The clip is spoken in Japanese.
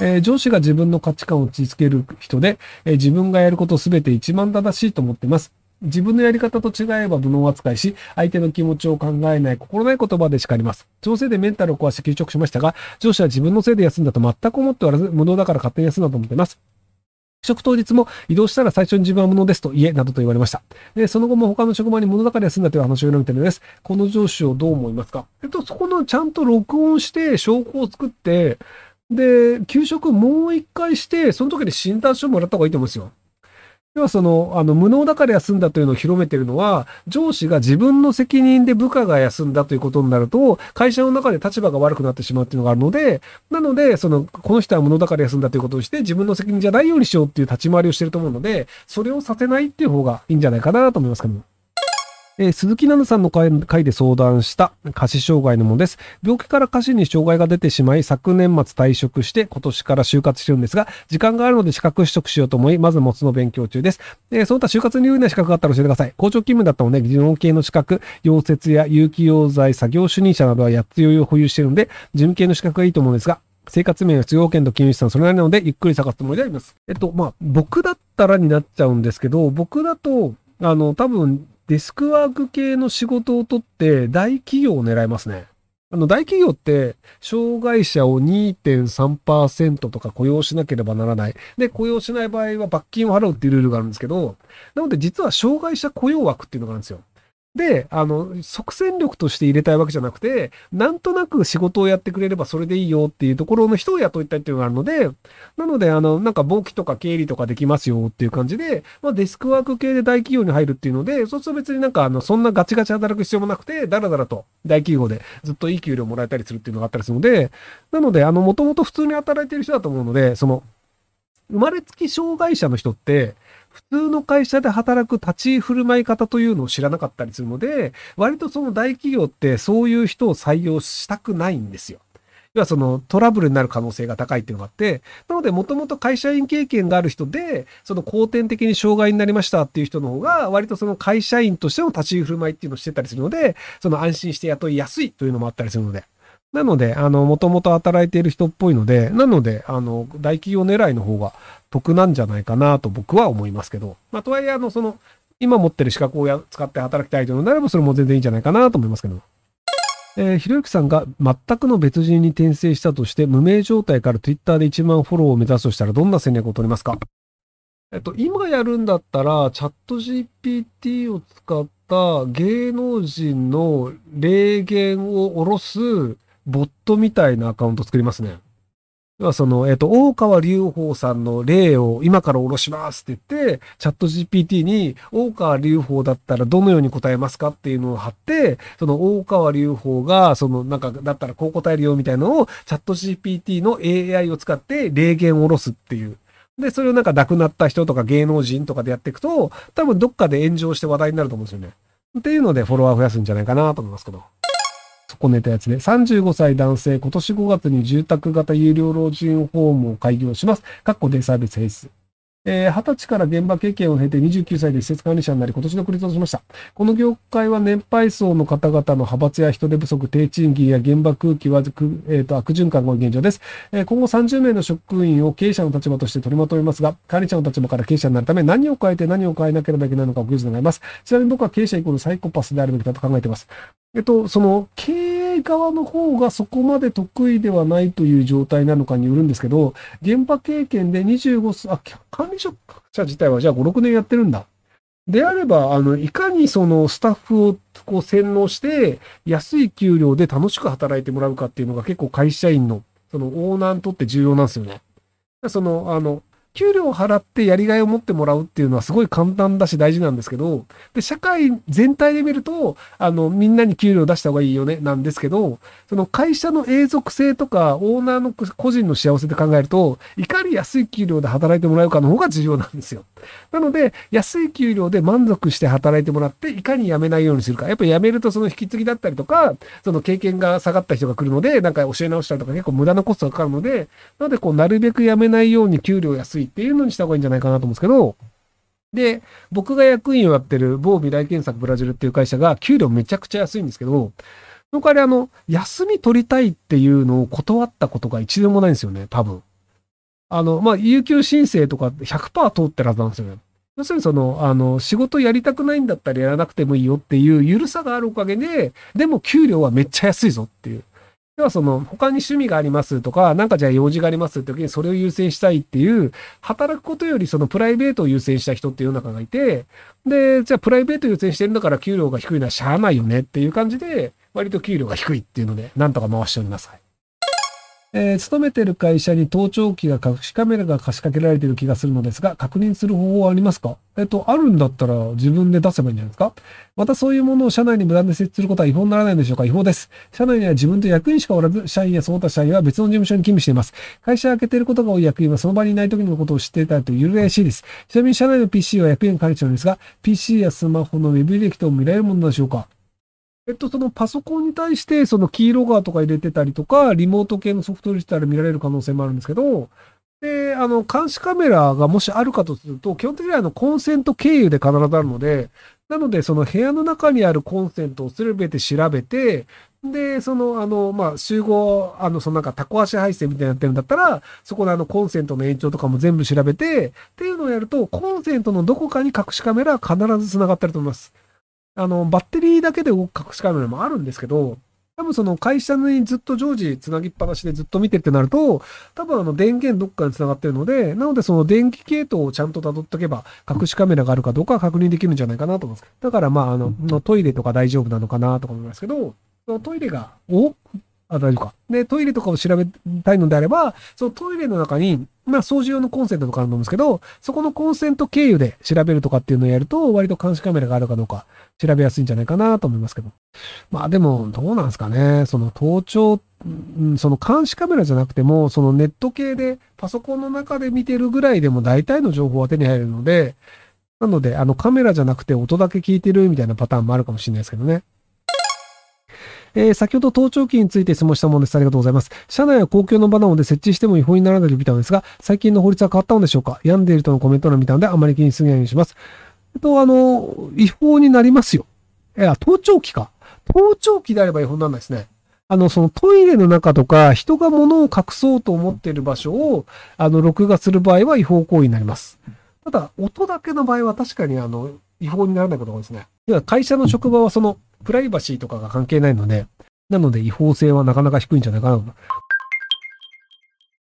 えー、上司が自分の価値観を打ち付ける人で、えー、自分がやることすべて一番正しいと思っています。自分のやり方と違えば無能扱いし、相手の気持ちを考えない心ない言葉で叱ります。調整でメンタルを壊して休職しましたが、上司は自分のせいで休んだと全く思っておらず、無能だから勝手に休んだと思っています。職当日も移動したら最初に自分は無能ですと言え、などと言われました。で、その後も他の職場に無能だから休んだという話を読みているのです。この上司をどう思いますか？えっと、そこのちゃんと録音して証拠を作って、で、給食もう一回して、その時に診断書もらった方がいいと思うんですよ。要はその、あの、無能だから休んだというのを広めているのは、上司が自分の責任で部下が休んだということになると、会社の中で立場が悪くなってしまうっていうのがあるので、なので、その、この人は無能だから休んだということをして、自分の責任じゃないようにしようっていう立ち回りをしてると思うので、それをさせないっていう方がいいんじゃないかなと思いますけども。えー、鈴木奈々さんの会で相談した下肢障害のものです。病気から下肢に障害が出てしまい、昨年末退職して今年から就活してるんですが、時間があるので資格取得しようと思い、まず持つの勉強中です。えー、その他就活に有利な資格があったら教えてください。工場勤務だったので、技能系の資格、溶接や有機溶剤、作業主任者などは8つ余裕を保有しているので、事務系の資格がいいと思うんですが、生活面や必要件と金融資産それなりなので、ゆっくり探すつもりであります。えっと、まあ、僕だったらになっちゃうんですけど、僕だと、あの、多分、デスクワーク系の仕事を取って大企業を狙いますね。あの、大企業って、障害者を2.3%とか雇用しなければならない。で、雇用しない場合は罰金を払うっていうルールがあるんですけど、なので実は障害者雇用枠っていうのがあるんですよ。で、あの、即戦力として入れたいわけじゃなくて、なんとなく仕事をやってくれればそれでいいよっていうところの人を雇いたいっていうのがあるので、なので、あの、なんか簿記とか経理とかできますよっていう感じで、まあデスクワーク系で大企業に入るっていうので、そうすると別になんかあの、そんなガチガチ働く必要もなくて、だらだらと大企業でずっといい給料もらえたりするっていうのがあったりするので、なので、あの、もともと普通に働いてる人だと思うので、その、生まれつき障害者の人って、普通の会社で働く立ち振る舞い方というのを知らなかったりするので、割とその大企業ってそういう人を採用したくないんですよ。要はそのトラブルになる可能性が高いっていうのがあって、なのでもともと会社員経験がある人で、その後天的に障害になりましたっていう人の方が、割とその会社員としての立ち振る舞いっていうのをしてたりするので、その安心して雇いやすいというのもあったりするので。なので、あの、もともと働いている人っぽいので、なので、あの、大企業狙いの方が得なんじゃないかなと僕は思いますけど、まあ、とはいえ、あの、その、今持ってる資格をや使って働きたいというのであれば、それも全然いいんじゃないかなと思いますけど。えー、ひろゆきさんが全くの別人に転生したとして、無名状態から Twitter で1万フォローを目指すとしたら、どんな戦略を取りますか？えっと、今やるんだったら、チャット GPT を使った芸能人の霊言を下ろすボットみたいなアカウント作りますね。要はその、えっ、と、大川隆法さんの例を今から下ろしますって言って、チャット GPT に、大川隆法だったらどのように答えますかっていうのを貼って、その大川隆法が、その、なんか、だったらこう答えるよみたいなのを、チャット GPT の AI を使って霊言を下ろすっていう。で、それをなんか亡くなった人とか芸能人とかでやっていくと、多分どっかで炎上して話題になると思うんですよね。っていうのでフォロワー増やすんじゃないかなと思いますけど。こねたやつで、35歳男性、今年5月に住宅型有料老人ホームを開業します。かっこデイサービスヘイス。えー、20歳から現場経験を経て29歳で施設管理者になり、今年のクリとしました。この業界は年配層の方々の派閥や人手不足、低賃金や現場空気は、えーと、悪循環が現状です、えー。今後30名の職員を経営者の立場として取りまとめますが、管理者の立場から経営者になるため何を変えて何を変えなければいけないのかお聞き願います。ちなみに僕は経営者イコールサイコパスであるべきだと考えています。えっと、その経営側の方がそこまで得意ではないという状態なのかによるんですけど、現場経験で25歳、あ、管理職者自体はじゃあ5、6年やってるんだ。であれば、あの、いかにそのスタッフをこう洗脳して、安い給料で楽しく働いてもらうかっていうのが結構会社員の、そのオーナーにとって重要なんですよね。その、あの、給料を払ってやりがいを持ってもらうっていうのはすごい簡単だし大事なんですけど、で、社会全体で見ると、あの、みんなに給料出した方がいいよね、なんですけど、その会社の永続性とか、オーナーの個人の幸せで考えると、いかに安い給料で働いてもらうかの方が重要なんですよ。なので、安い給料で満足して働いてもらって、いかに辞めないようにするか。やっぱり辞めるとその引き継ぎだったりとか、その経験が下がった人が来るので、なんか教え直したりとか結構無駄なコストがかかるので、なのでこう、なるべく辞めないように給料安いっていうのにした方がいいんじゃないかなと思うんですけど、で、僕が役員をやってる某未来検索ブラジルっていう会社が給料めちゃくちゃ安いんですけど、その代わりあの、休み取りたいっていうのを断ったことが一度もないんですよね、多分。あの、まあ、有給申請とか100%通ってるはずなんですよね。要するにその、あの、仕事やりたくないんだったらやらなくてもいいよっていう緩さがあるおかげで、でも給料はめっちゃ安いぞっていう。要はその、他に趣味がありますとか、なんかじゃあ用事がありますって時にそれを優先したいっていう、働くことよりそのプライベートを優先した人っていう中がいて、で、じゃあプライベート優先してるんだから給料が低いのはしゃあないよねっていう感じで、割と給料が低いっていうので、なんとか回しております。えー、勤めてる会社に盗聴器が隠しカメラが貸し掛けられてる気がするのですが、確認する方法はありますか？えっと、あるんだったら自分で出せばいいんじゃないですか？またそういうものを社内に無断で設置することは違法にならないんでしょうか？違法です。社内には自分と役員しかおらず、社員やその他社員は別の事務所に勤務しています。会社を開けていることが多い役員はその場にいない時のことを知っていたというらしいです。ちなみに社内の PC は役員が管理してるんですが、PC やスマホのウェブ履歴と見られるものでしょうか？えっと、そのパソコンに対して、そのキーロガーとか入れてたりとか、リモート系のソフト入れてたら見られる可能性もあるんですけど、で、あの、監視カメラがもしあるかとすると、基本的にはあの、コンセント経由で必ずあるので、なので、その部屋の中にあるコンセントをすべて調べて、で、その、あの、まあ、集合、あの、そのなんかタコ足配線みたいになってるんだったら、そこであの、コンセントの延長とかも全部調べて、っていうのをやると、コンセントのどこかに隠しカメラは必ず繋がってると思います。あの、バッテリーだけで動く隠しカメラもあるんですけど、多分その会社にずっと常時つなぎっぱなしでずっと見てってなると、多分あの電源どっかにつながってるので、なのでその電気系統をちゃんと辿っておけば、隠しカメラがあるかどうか確認できるんじゃないかなと思います。だからまああの、トイレとか大丈夫なのかなとか思いますけど、そのトイレが、おあ、大丈夫か。で、トイレとかを調べたいのであれば、そのトイレの中に、まあ、掃除用のコンセントとかあると思うんですけど、そこのコンセント経由で調べるとかっていうのをやると、割と監視カメラがあるかどうか調べやすいんじゃないかなと思いますけど。まあでも、どうなんですかね。その盗聴、その監視カメラじゃなくても、そのネット系でパソコンの中で見てるぐらいでも大体の情報は手に入るので、なので、あのカメラじゃなくて音だけ聞いてるみたいなパターンもあるかもしれないですけどね。えー、先ほど盗聴器について質問したものです。ありがとうございます。社内は公共の場なので設置しても違法にならないと見たのですが、最近の法律は変わったのでしょうか？病んでいるとのコメント欄を見たので、あまり気にすぎないようにします。えっと、あの、違法になりますよ。いや、盗聴器か？盗聴器であれば違法にならないですね。あの、そのトイレの中とか、人が物を隠そうと思っている場所を、あの、録画する場合は違法行為になります。ただ、音だけの場合は確かに、あの、違法にならないことが多いですね。要は会社の職場はその、プライバシーとかが関係ないので、なので違法性はなかなか低いんじゃないかなと。